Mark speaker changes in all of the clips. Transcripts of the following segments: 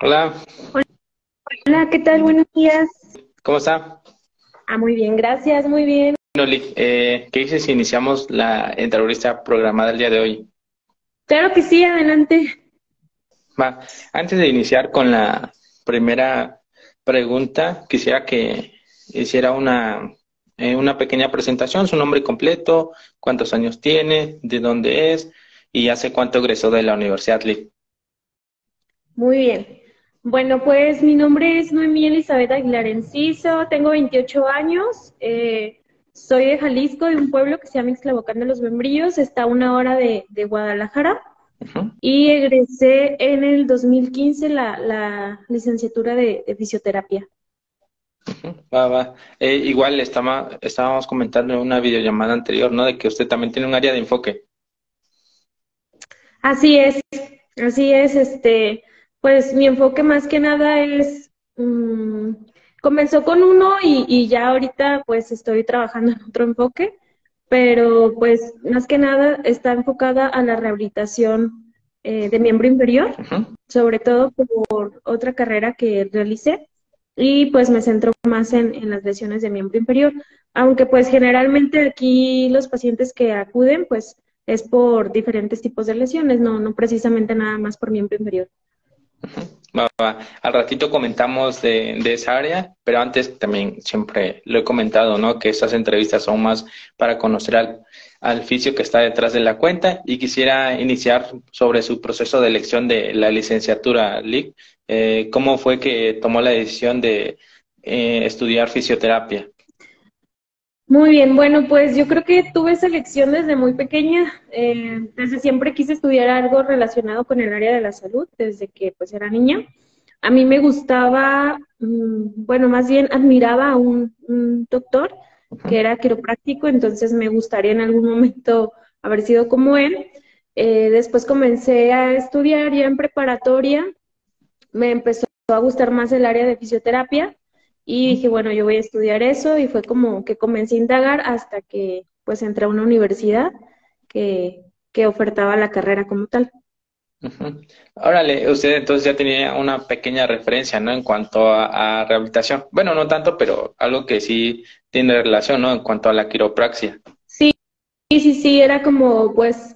Speaker 1: Hola.
Speaker 2: Hola, ¿qué tal? Buenos días.
Speaker 1: ¿Cómo está?
Speaker 2: Ah, muy bien, gracias, muy bien.
Speaker 1: Bueno, eh, ¿qué dices si iniciamos la entrevista programada el día de hoy?
Speaker 2: Claro que sí, adelante.
Speaker 1: Va. Antes de iniciar con la primera pregunta, quisiera que hiciera una, eh, una pequeña presentación, su nombre completo, cuántos años tiene, de dónde es y hace cuánto egresó de la Universidad Lee.
Speaker 2: Muy bien. Bueno, pues mi nombre es Noemí Elizabeth Aguilar Enciso, tengo 28 años, eh, soy de Jalisco, de un pueblo que se llama Ixtlavocán de los Membrillos, está a una hora de, Guadalajara, y egresé en el 2015 la, la licenciatura de, fisioterapia.
Speaker 1: Va, va. Eh, igual estábamos comentando en una videollamada anterior, ¿no? De que usted también tiene un área de enfoque.
Speaker 2: Así es, así es, este, pues mi enfoque más que nada es, mm, comenzó con uno y, ya ahorita pues estoy trabajando en otro enfoque, pero pues más que nada está enfocada a la rehabilitación eh, de miembro inferior, sobre todo por otra carrera que realicé y pues me centro más en, en, las lesiones de miembro inferior, aunque pues generalmente aquí los pacientes que acuden pues es por diferentes tipos de lesiones, no, no precisamente nada más por miembro inferior.
Speaker 1: Al ratito comentamos de, esa área, pero antes también siempre lo he comentado, ¿no? Que estas entrevistas son más para conocer al, al fisio que está detrás de la cuenta y quisiera iniciar sobre su proceso de elección de la licenciatura LIC. Eh, ¿Cómo fue que tomó la decisión de eh, estudiar fisioterapia?
Speaker 2: Muy bien, bueno, pues yo creo que tuve esa elección desde muy pequeña. Eh, desde siempre quise estudiar algo relacionado con el área de la salud, desde que pues era niña. A mí me gustaba, mm, bueno, más bien admiraba a un, doctor que era quiropráctico, entonces me gustaría en algún momento haber sido como él. Eh, después comencé a estudiar ya en preparatoria, me empezó a gustar más el área de fisioterapia y dije, bueno, yo voy a estudiar eso y fue como que comencé a indagar hasta que pues entré a una universidad que, que ofertaba la carrera como tal.
Speaker 1: Órale, usted entonces ya tenía una pequeña referencia, ¿no? En cuanto a, rehabilitación. Bueno, no tanto, pero algo que sí tiene relación, ¿no? En cuanto a la quiropraxia.
Speaker 2: Sí, sí, sí, sí, era como, pues,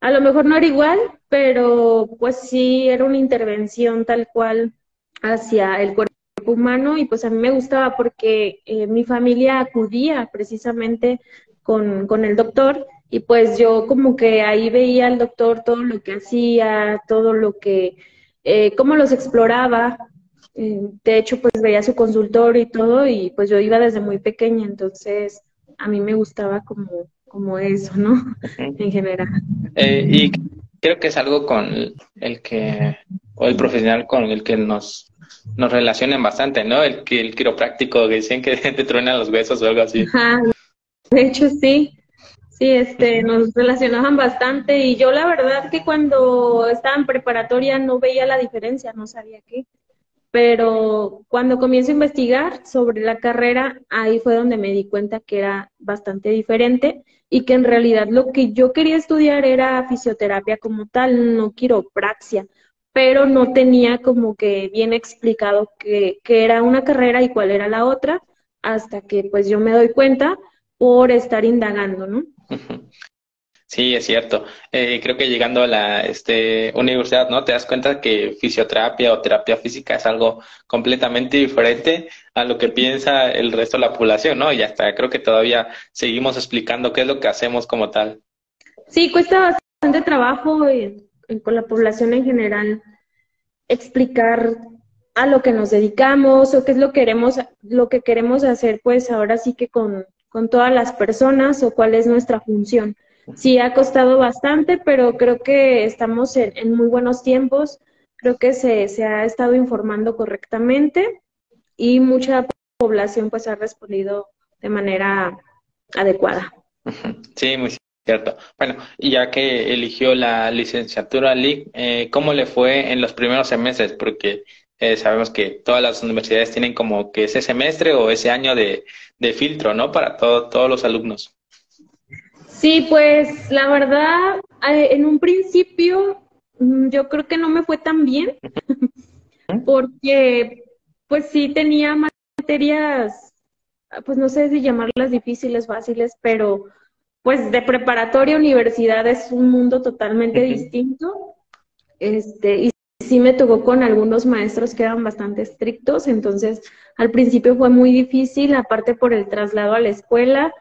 Speaker 2: a lo mejor no era igual, pero pues sí, era una intervención tal cual hacia el cuerpo humano y pues a mí me gustaba porque eh, mi familia acudía precisamente con, con, el doctor y pues yo como que ahí veía al doctor todo lo que hacía, todo lo que, eh, cómo los exploraba. Eh, de hecho, pues veía su consultorio y todo y pues yo iba desde muy pequeña, entonces a mí me gustaba como, como eso, ¿no? en general.
Speaker 1: y creo que es algo con el que, o el profesional con el que nos nos relacionan bastante, ¿no? El, el quiropráctico que dicen que te truenan los huesos o algo así.
Speaker 2: De hecho, sí. Sí, este, nos relacionaban bastante y yo la verdad que cuando estaba en preparatoria no veía la diferencia, no sabía qué. Pero cuando comienzo a investigar sobre la carrera, ahí fue donde me di cuenta que era bastante diferente y que en realidad lo que yo quería estudiar era fisioterapia como tal, no quiropraxia pero no tenía como que bien explicado qué, era una carrera y cuál era la otra, hasta que pues yo me doy cuenta por estar indagando, ¿no?
Speaker 1: Sí, es cierto. Eh, creo que llegando a la este, universidad, ¿no? Te das cuenta que fisioterapia o terapia física es algo completamente diferente a lo que piensa el resto de la población, ¿no? Y hasta creo que todavía seguimos explicando qué es lo que hacemos como tal.
Speaker 2: Sí, cuesta bastante trabajo con la población en general explicar a lo que nos dedicamos o qué es lo que queremos, lo que queremos hacer, pues ahora sí que con, con todas las personas o cuál es nuestra función. Sí, ha costado bastante, pero creo que estamos en, muy buenos tiempos. Creo que se, se, ha estado informando correctamente y mucha población pues ha respondido de manera adecuada.
Speaker 1: Sí, muy Cierto. Bueno, y ya que eligió la licenciatura LIC, eh, ¿cómo le fue en los primeros semestres? Porque eh, sabemos que todas las universidades tienen como que ese semestre o ese año de, filtro, ¿no? Para todos los alumnos.
Speaker 2: Sí, pues la verdad, eh, en un principio mm, yo creo que no me fue tan bien, porque pues sí tenía materias, pues no sé si llamarlas difíciles, fáciles, pero pues de preparatoria a universidad es un mundo totalmente distinto. Este, y sí me tocó con algunos maestros que eran bastante estrictos, entonces al principio fue muy difícil, aparte por el traslado a la escuela,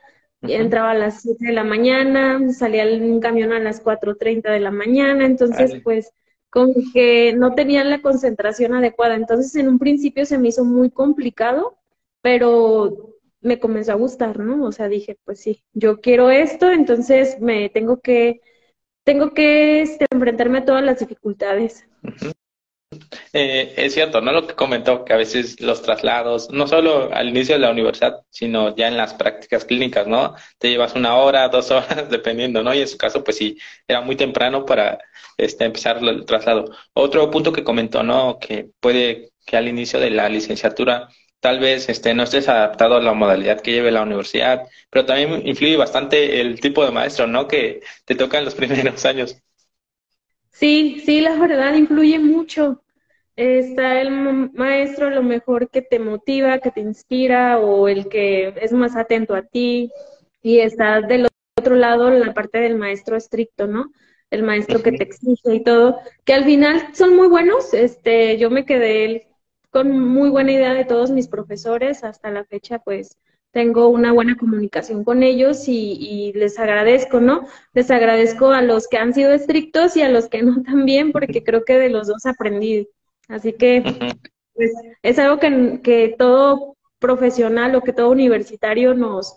Speaker 2: entraba a las 7 de la mañana, salía un camión a las 4.30 de la mañana, entonces pues como que no tenían la concentración adecuada, entonces en un principio se me hizo muy complicado, pero me comenzó a gustar, ¿no? O sea, dije, pues sí, yo quiero esto, entonces me tengo que, tengo que este, enfrentarme a todas las dificultades.
Speaker 1: Eh, es cierto, ¿no? Lo que comentó, que a veces los traslados, no solo al inicio de la universidad, sino ya en las prácticas clínicas, ¿no? Te llevas una hora, dos horas, dependiendo, ¿no? Y en su caso, pues sí, era muy temprano para este, empezar el traslado. Otro punto que comentó, ¿no? Que puede que al inicio de la licenciatura tal vez este, no estés adaptado a la modalidad que lleve la universidad, pero también influye bastante el tipo de maestro, ¿no? Que te toca en los primeros años.
Speaker 2: Sí, sí, la verdad influye mucho. Está el maestro, lo mejor que te motiva, que te inspira, o el que es más atento a ti, y está del otro lado la parte del maestro estricto, ¿no? El maestro que te exige y todo, que al final son muy buenos. Este, yo me quedé con muy buena idea de todos mis profesores. Hasta la fecha, pues tengo una buena comunicación con ellos y, les agradezco, ¿no? Les agradezco a los que han sido estrictos y a los que no también, porque creo que de los dos aprendí. Así que pues, es algo que, que todo profesional o que todo universitario nos,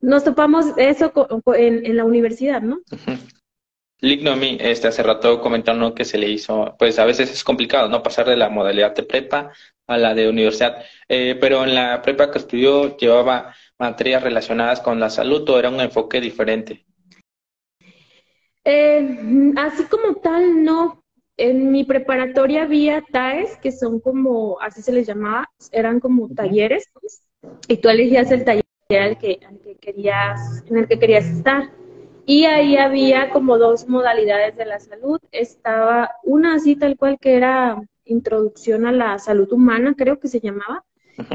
Speaker 2: nos topamos eso en, en la universidad, ¿no?
Speaker 1: Lignomi, este, hace rato comentando que se le hizo, pues a veces es complicado, ¿no? Pasar de la modalidad de prepa a la de universidad. Eh, pero en la prepa que estudió llevaba materias relacionadas con la salud o era un enfoque diferente.
Speaker 2: Eh, así como tal, no. En mi preparatoria había TAES, que son como, así se les llamaba, eran como talleres, pues, y tú elegías el taller al que, al que querías, en el que querías estar. Y ahí había como dos modalidades de la salud. Estaba una así tal cual que era introducción a la salud humana, creo que se llamaba.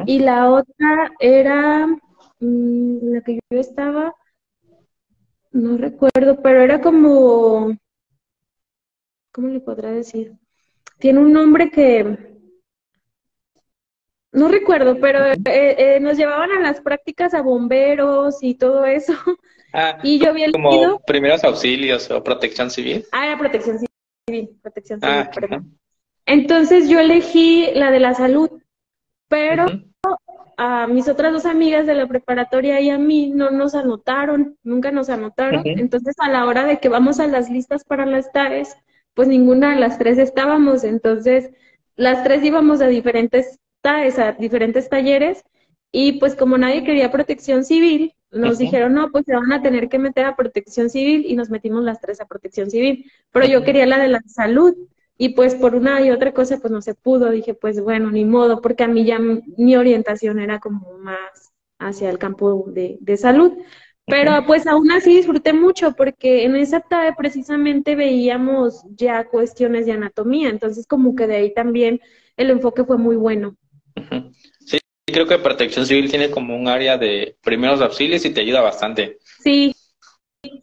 Speaker 2: Y la otra era mm, la que yo estaba, no recuerdo, pero era como, ¿cómo le podrá decir? Tiene un nombre que, no recuerdo, pero eh, eh, nos llevaban a las prácticas a bomberos y todo eso.
Speaker 1: Ah, y yo había como primeros auxilios o protección civil.
Speaker 2: Ah, era protección civil, protección civil, ah, perdón. Entonces yo elegí la de la salud, pero a mis otras dos amigas de la preparatoria y a mí no nos anotaron, nunca nos anotaron. Entonces a la hora de que vamos a las listas para las TAES, pues ninguna de las tres estábamos. Entonces las tres íbamos a diferentes TAES, a diferentes talleres, y pues como nadie quería protección civil, nos dijeron, no, pues se van a tener que meter a protección civil y nos metimos las tres a protección civil. Pero yo quería la de la salud y pues por una y otra cosa pues no se pudo. Dije, pues bueno, ni modo, porque a mí ya mi orientación era como más hacia el campo de, de salud. Pero pues aún así disfruté mucho porque en esa tarde precisamente veíamos ya cuestiones de anatomía, entonces como que de ahí también el enfoque fue muy bueno
Speaker 1: creo que Protección Civil tiene como un área de primeros auxilios y te ayuda bastante.
Speaker 2: Sí,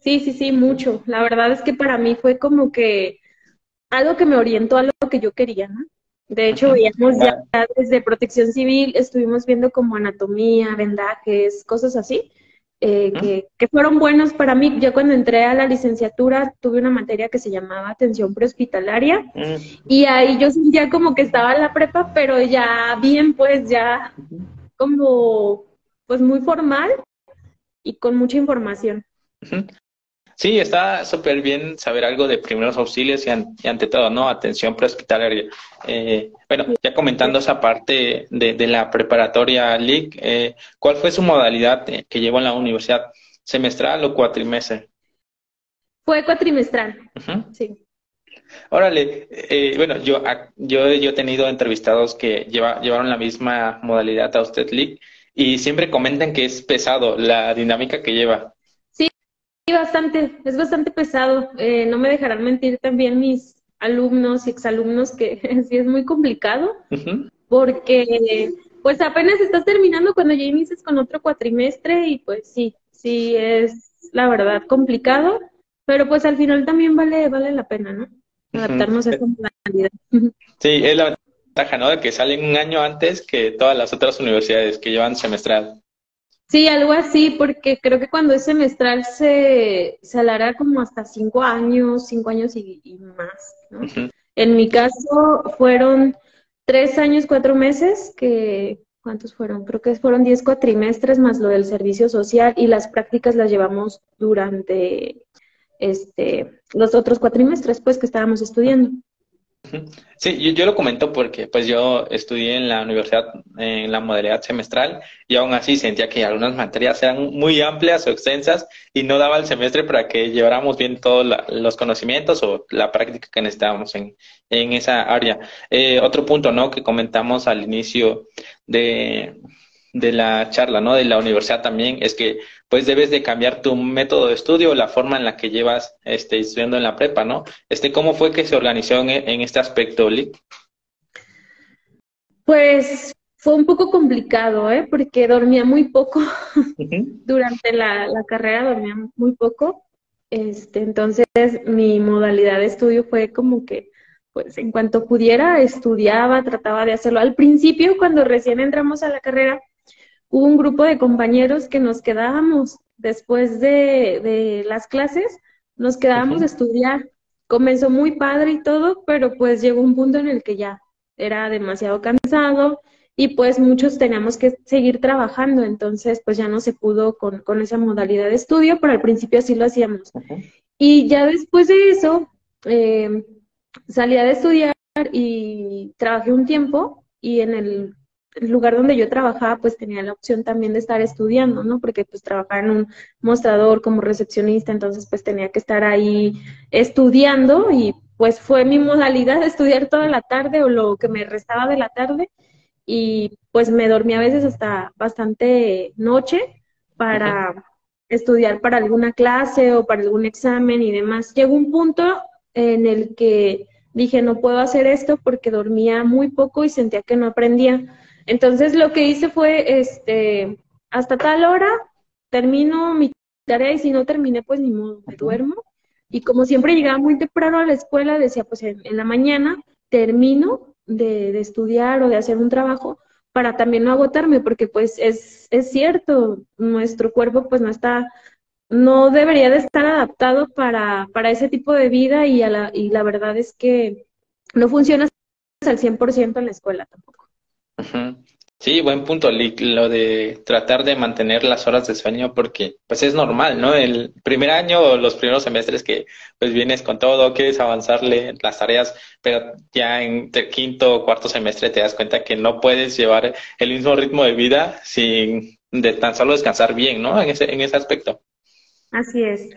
Speaker 2: sí, sí, sí, mucho. La verdad es que para mí fue como que algo que me orientó a lo que yo quería, ¿no? De hecho, veíamos ya desde Protección Civil, estuvimos viendo como anatomía, vendajes, cosas así. Eh, que, fueron buenos para mí. Yo cuando entré a la licenciatura tuve una materia que se llamaba atención prehospitalaria mm. y ahí yo sentía como que estaba en la prepa, pero ya bien, pues ya como pues muy formal y con mucha información.
Speaker 1: Sí, está súper bien saber algo de primeros auxilios y, ante todo, ¿no? Atención prehospitalaria. Eh, bueno, ya comentando esa parte de, la preparatoria LIC, eh, ¿cuál fue su modalidad que llevó en la universidad? ¿Semestral o cuatrimestre?
Speaker 2: Fue cuatrimestral, sí.
Speaker 1: Órale, eh, bueno, yo, yo, yo he tenido entrevistados que lleva, llevaron la misma modalidad a usted, LIC, y siempre comentan que es pesado la dinámica que lleva
Speaker 2: bastante, es bastante pesado. Eh, no me dejarán mentir también mis, alumnos y exalumnos que sí es muy complicado, porque pues apenas estás terminando cuando ya inicias con otro cuatrimestre y pues sí, sí es la verdad complicado, pero pues al final también vale, vale la pena, ¿no? Adaptarnos a esa modalidad.
Speaker 1: Sí, es la ventaja, ¿no? De que salen un año antes que todas las otras universidades que llevan semestral.
Speaker 2: Sí, algo así, porque creo que cuando es semestral se, se alarga como hasta cinco años, cinco años y, más, ¿no? En mi caso fueron tres años, cuatro meses, que, ¿cuántos fueron? Creo que fueron diez cuatrimestres más lo del servicio social y las prácticas las llevamos durante este, los otros cuatrimestres, pues, que estábamos estudiando.
Speaker 1: Sí, yo, lo comento porque pues yo estudié en la universidad en la modalidad semestral y aún así sentía que algunas materias eran muy amplias o extensas y no daba el semestre para que lleváramos bien todos los conocimientos o la práctica que necesitábamos en, en esa área. Eh, otro punto, ¿no? Que comentamos al inicio de, de la charla, ¿no? De la universidad también, es que pues debes de cambiar tu método de estudio, la forma en la que llevas este, estudiando en la prepa, ¿no? Este, ¿Cómo fue que se organizó en, este aspecto, Lee?
Speaker 2: Pues fue un poco complicado, ¿eh? Porque dormía muy poco. Durante la, la, carrera dormía muy poco. Este, entonces mi modalidad de estudio fue como que, pues en cuanto pudiera, estudiaba, trataba de hacerlo. Al principio, cuando recién entramos a la carrera, hubo un grupo de compañeros que nos quedábamos después de, las clases, nos quedábamos a estudiar. Comenzó muy padre y todo, pero pues llegó un punto en el que ya era demasiado cansado y pues muchos teníamos que seguir trabajando, entonces pues ya no se pudo con, esa modalidad de estudio, pero al principio así lo hacíamos. Y ya después de eso, eh, salí a estudiar y trabajé un tiempo y en el el lugar donde yo trabajaba, pues tenía la opción también de estar estudiando, ¿no? Porque pues trabajaba en un mostrador como recepcionista, entonces pues tenía que estar ahí estudiando y pues fue mi modalidad de estudiar toda la tarde o lo que me restaba de la tarde y pues me dormía a veces hasta bastante noche para estudiar para alguna clase o para algún examen y demás. Llegó un punto en el que dije, no puedo hacer esto porque dormía muy poco y sentía que no aprendía. Entonces lo que hice fue, este, hasta tal hora termino mi tarea y si no terminé, pues ni modo, me duermo. Y como siempre llegaba muy temprano a la escuela, decía, pues en, la mañana termino de, estudiar o de hacer un trabajo para también no agotarme, porque pues es, es cierto, nuestro cuerpo pues no está, no debería de estar adaptado para, para ese tipo de vida y, a la, y la verdad es que no funciona al 100% en la escuela tampoco.
Speaker 1: Sí, buen punto, lo de tratar de mantener las horas de sueño porque pues es normal, ¿no? El primer año o los primeros semestres que pues vienes con todo, quieres avanzarle las tareas, pero ya en el quinto o cuarto semestre te das cuenta que no puedes llevar el mismo ritmo de vida sin de tan solo descansar bien, ¿no? En ese, en ese aspecto.
Speaker 2: Así es.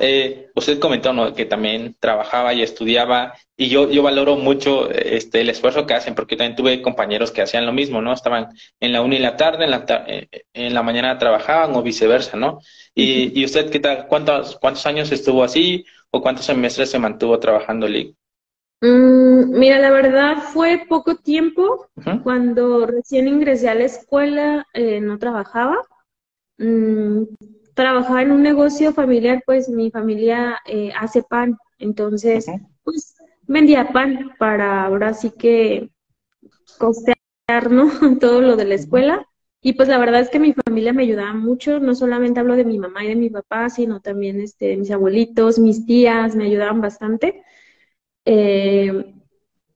Speaker 1: Eh, usted comentó ¿no? que también trabajaba y estudiaba y yo, yo valoro mucho este, el esfuerzo que hacen porque también tuve compañeros que hacían lo mismo, ¿no? Estaban en la una y la tarde, en la, eh, en la mañana trabajaban o viceversa, ¿no? Y, y usted, ¿qué tal? ¿Cuántos, ¿Cuántos años estuvo así o cuántos semestres se mantuvo trabajando, Lee?
Speaker 2: Mm, mira, la verdad fue poco tiempo. Cuando recién ingresé a la escuela eh, no trabajaba. Mm, trabajaba en un negocio familiar, pues mi familia eh, hace pan, entonces pues vendía pan para ahora sí que costear, ¿no? Todo lo de la escuela. Y pues la verdad es que mi familia me ayudaba mucho, no solamente hablo de mi mamá y de mi papá, sino también este, de mis abuelitos, mis tías, me ayudaban bastante. Eh,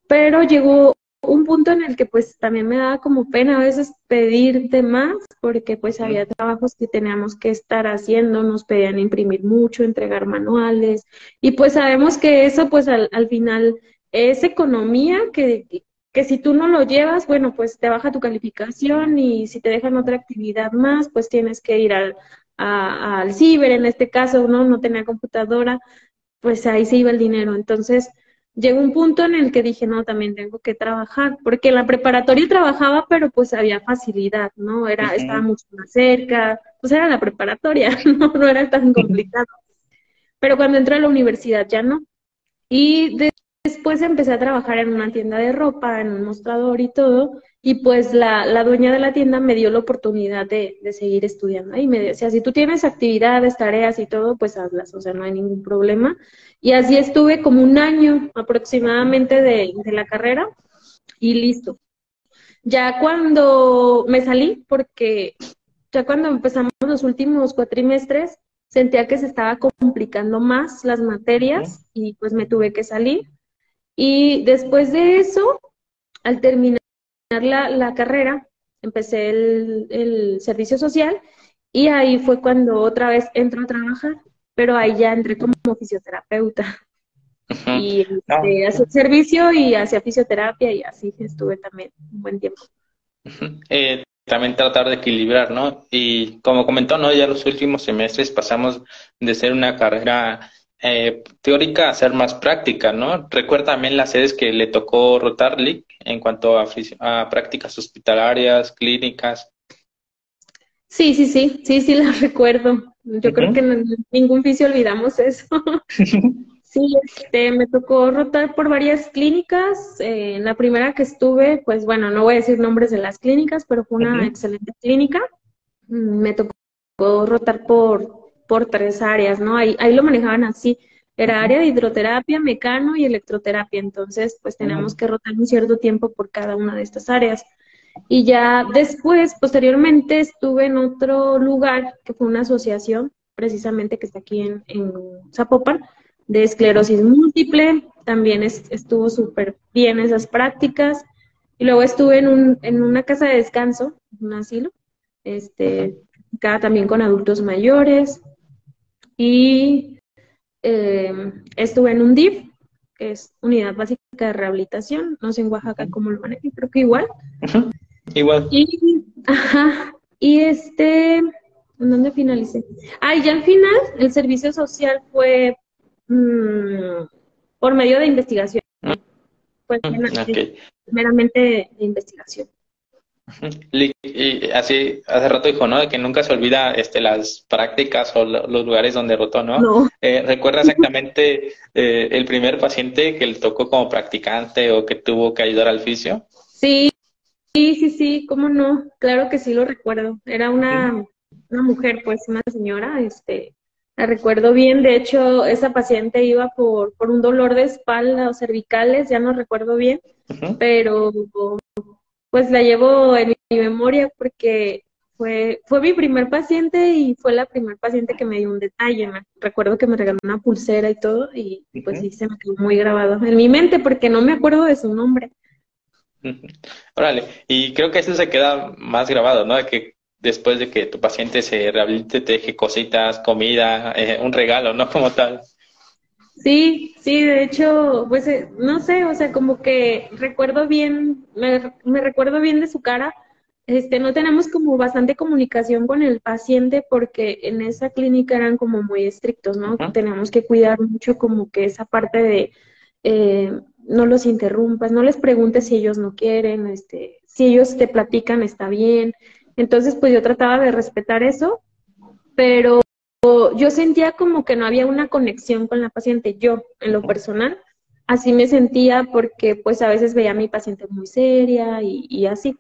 Speaker 2: pero llegó un punto en el que pues también me daba como pena a veces pedirte más porque pues había trabajos que teníamos que estar haciendo, nos pedían imprimir mucho, entregar manuales y pues sabemos que eso pues al, al es economía que, que si tú no lo llevas, bueno, pues te baja tu calificación y si te dejan otra actividad más, pues tienes que ir al, al ciber, en este caso, ¿no? No tenía computadora, pues ahí se iba el dinero. Entonces, llegó un punto en el que dije, no, también tengo que trabajar, porque en la preparatoria trabajaba, pero pues había facilidad, ¿no? Era, estaba mucho más cerca, pues era la preparatoria, no, no era tan complicado. Pero cuando entré a la universidad ya no. Y después empecé a trabajar en una tienda de ropa, en un mostrador y todo, y pues la, la dueña de la tienda me dio la oportunidad de, de seguir estudiando. Y me decía, si tú tienes actividades, tareas y todo, pues hazlas, o sea, no hay ningún problema. Y así estuve como un año aproximadamente de, de la carrera y listo. Ya cuando me salí, porque ya cuando empezamos los últimos cuatrimestres, sentía que se estaba complicando más las materias y pues me tuve que salir. Y después de eso, al terminar la, carrera, empecé el, servicio social y ahí fue cuando otra vez entro a trabajar, pero ahí ya entré como fisioterapeuta. Y este, hacía servicio y hacía fisioterapia y así estuve también un buen tiempo.
Speaker 1: Eh, también tratar de equilibrar, ¿no? Y como comentó, ¿no? Ya los últimos semestres pasamos de ser una carrera eh, teórica a ser más práctica, ¿no? Recuerda también las sedes que le tocó rotarle en cuanto a, prácticas hospitalarias, clínicas.
Speaker 2: Sí, sí, sí, sí, sí las recuerdo. Yo creo que en ningún fisio olvidamos eso. sí, este, me tocó rotar por varias clínicas. Eh, en la primera que estuve, pues bueno, no voy a decir nombres de las clínicas, pero fue una excelente clínica. Mm, me tocó rotar por por tres áreas, ¿no? Ahí, ahí lo manejaban así. Era área de hidroterapia, mecano y electroterapia. Entonces, pues tenemos que rotar un cierto tiempo por cada una de estas áreas. Y ya después, posteriormente, estuve en otro lugar, que fue una asociación, precisamente que está aquí en, en Zapopan, de esclerosis múltiple. También estuvo súper bien esas prácticas. Y luego estuve en, un, en una casa de descanso, un asilo, este, también con adultos mayores y eh, estuve en un DIF, que es Unidad Básica de Rehabilitación, no sé en Oaxaca cómo lo manejan, creo que igual.
Speaker 1: Igual.
Speaker 2: Y, ajá, y este, ¿en dónde finalicé? Ah, y ya al final el servicio social fue mm, por medio de investigación. Fue meramente de investigación.
Speaker 1: Y así, hace rato dijo, ¿no? De que nunca se olvida este, las prácticas o los lugares donde rotó, ¿no? Eh, ¿Recuerda exactamente eh, el primer paciente que le tocó como practicante o que tuvo que ayudar al fisio?
Speaker 2: Sí, sí, sí, sí, cómo no, claro que sí lo recuerdo. Era una, una mujer, pues, una señora, este, la recuerdo bien, de hecho, esa paciente iba por, por un dolor de espalda o cervicales, ya no recuerdo bien, pero pues la llevo en mi memoria porque fue, fue mi primer paciente y fue la primer paciente que me dio un detalle. recuerdo que me regaló una pulsera y todo y pues sí se me quedó muy grabado en mi mente porque no me acuerdo de su nombre.
Speaker 1: Órale, y creo que eso se queda más grabado, ¿no? De que después de que tu paciente se rehabilite te deje cositas, comida, eh, un regalo, ¿no? Como tal.
Speaker 2: Sí, sí, de hecho, pues eh, no sé, o sea, como que recuerdo bien, me, recuerdo bien de su cara. Este, no tenemos como bastante comunicación con el paciente porque en esa clínica eran como muy estrictos, ¿no? Tenemos que cuidar mucho como que esa parte de eh, no los interrumpas, no les preguntes si ellos no quieren, este, si ellos te platican está bien. Entonces, pues yo trataba de respetar eso, pero yo sentía como que no había una conexión con la paciente, yo en lo personal. Así me sentía porque pues a veces veía a mi paciente muy seria y, así.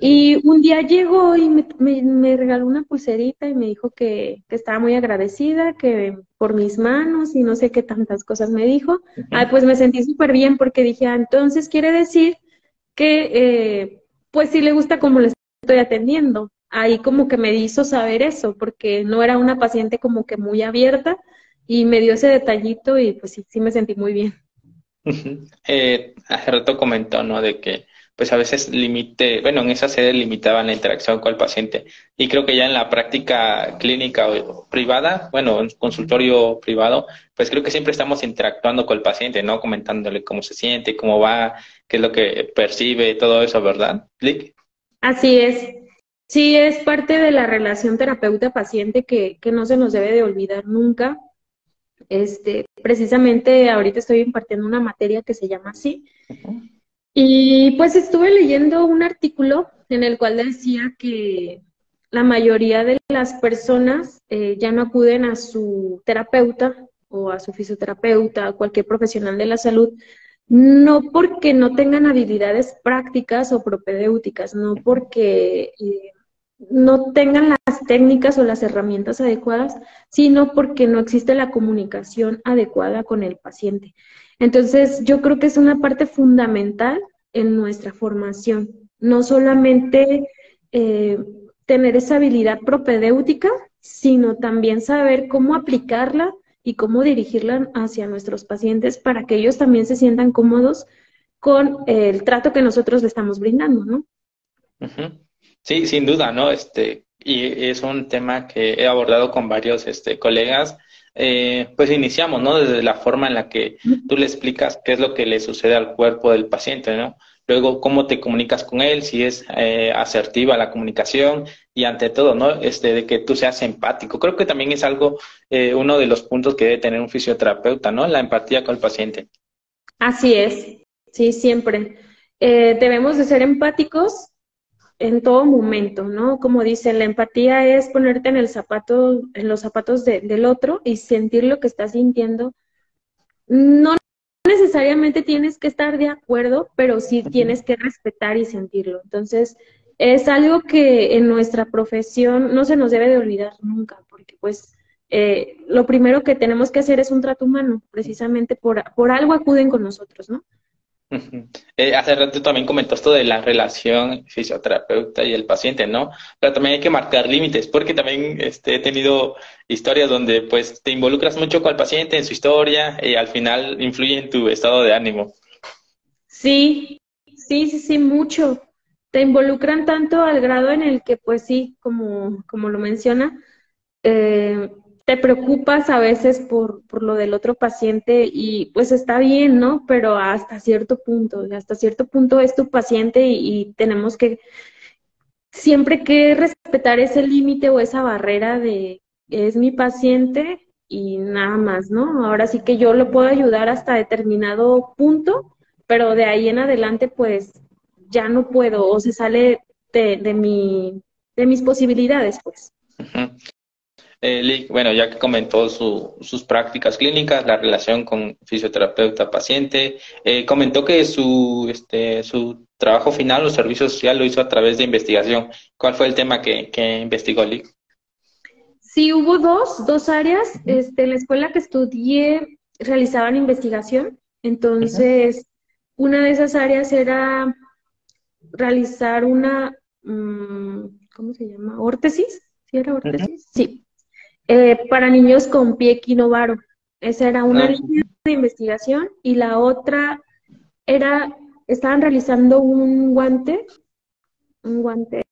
Speaker 2: Y un día llegó y me, regaló una pulserita y me dijo que, estaba muy agradecida, que por mis manos y no sé qué tantas cosas me dijo. pues me sentí súper bien porque dije, ah, entonces quiere decir que eh, pues sí le gusta como le estoy atendiendo ahí como que me hizo saber eso, porque no era una paciente como que muy abierta y me dio ese detallito y pues sí, sí me sentí muy bien.
Speaker 1: Eh, hace rato comentó, ¿no? De que pues a veces limite, bueno, en esa sede limitaban la interacción con el paciente. Y creo que ya en la práctica clínica o privada, bueno, en consultorio privado, pues creo que siempre estamos interactuando con el paciente, ¿no? Comentándole cómo se siente, cómo va, qué es lo que percibe, todo eso, ¿verdad?
Speaker 2: Así es. Sí, es parte de la relación terapeuta-paciente que, que no se nos debe de olvidar nunca. Este, precisamente ahorita estoy impartiendo una materia que se llama así. Y pues estuve leyendo un artículo en el cual decía que la mayoría de las personas eh, ya no acuden a su terapeuta o a su fisioterapeuta, a cualquier profesional de la salud, no porque no tengan habilidades prácticas o propedéuticas, no porque eh, no tengan las técnicas o las herramientas adecuadas, sino porque no existe la comunicación adecuada con el paciente. Entonces, yo creo que es una parte fundamental en nuestra formación, no solamente eh, tener esa habilidad propedéutica, sino también saber cómo aplicarla y cómo dirigirla hacia nuestros pacientes para que ellos también se sientan cómodos con el trato que nosotros le estamos brindando, ¿no?
Speaker 1: Sí, sin duda, ¿no? Este, y es un tema que he abordado con varios este, colegas. Eh, pues iniciamos, ¿no? Desde la forma en la que tú le explicas qué es lo que le sucede al cuerpo del paciente, ¿no? Luego, cómo te comunicas con él, si es eh, asertiva la comunicación y ante todo, ¿no? Este, de que tú seas empático. Creo que también es algo, eh, uno de los puntos que debe tener un fisioterapeuta, ¿no? La empatía con el paciente.
Speaker 2: Así es, sí, siempre. Eh, debemos de ser empáticos en todo momento, ¿no? Como dicen, la empatía es ponerte en el zapato, en los zapatos del otro y sentir lo que estás sintiendo. No necesariamente tienes que estar de acuerdo, pero sí tienes que respetar y sentirlo. Entonces, es algo que en nuestra profesión no se nos debe de olvidar nunca, porque pues eh, lo primero que tenemos que hacer es un trato humano, precisamente por, por algo acuden con nosotros, ¿no?
Speaker 1: Eh, hace rato también comentó esto de la relación fisioterapeuta y el paciente, ¿no? Pero también hay que marcar límites, porque también este, he tenido historias donde pues te involucras mucho con el paciente en su historia y al final influye en tu estado de ánimo.
Speaker 2: Sí, sí, sí, sí, mucho. Te involucran tanto al grado en el que pues sí, como, como lo menciona, eh, te preocupas a veces por, por, lo del otro paciente y pues está bien, ¿no? Pero hasta cierto punto, hasta cierto punto es tu paciente y, tenemos que siempre que respetar ese límite o esa barrera de es mi paciente y nada más, ¿no? Ahora sí que yo lo puedo ayudar hasta determinado punto, pero de ahí en adelante pues ya no puedo o se sale de, de, mi, de mis posibilidades, pues.
Speaker 1: Eh, bueno, ya que comentó sus prácticas clínicas, la relación con fisioterapeuta-paciente, eh, comentó que su, este, su trabajo final o servicio social lo hizo a través de investigación. ¿Cuál fue el tema que, investigó, Lick?
Speaker 2: Sí, hubo dos, dos áreas. Este, la escuela que estudié realizaban investigación, entonces una de esas áreas era realizar una, mm, ¿cómo se llama? ¿Órtesis? ¿Sí era órtesis? Sí eh, para niños con pie equinovaro. Esa era una ah, línea de investigación y la otra era, estaban realizando un guante, un guante,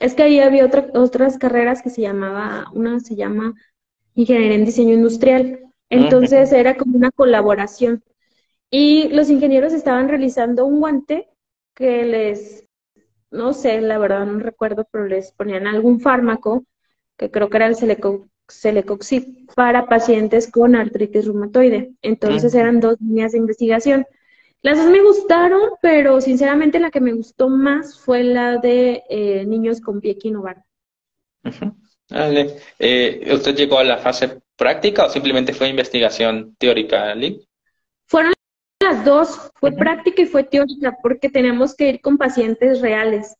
Speaker 2: es que ahí había otras carreras que se llamaba, una se llama Ingeniería en Diseño Industrial, entonces era como una colaboración. Y los ingenieros estaban realizando un guante que les, no sé, la verdad no recuerdo, pero les ponían algún fármaco que creo que era el Celecoxib, para pacientes con artritis reumatoide. Entonces eran dos líneas de investigación. Las dos me gustaron, pero sinceramente la que me gustó más fue la de eh, niños con pie equinovar.
Speaker 1: Vale. Eh, ¿Usted llegó a la fase práctica o simplemente fue investigación teórica, Lee?
Speaker 2: Fueron las dos, fue práctica y fue teórica, porque tenemos que ir con pacientes reales.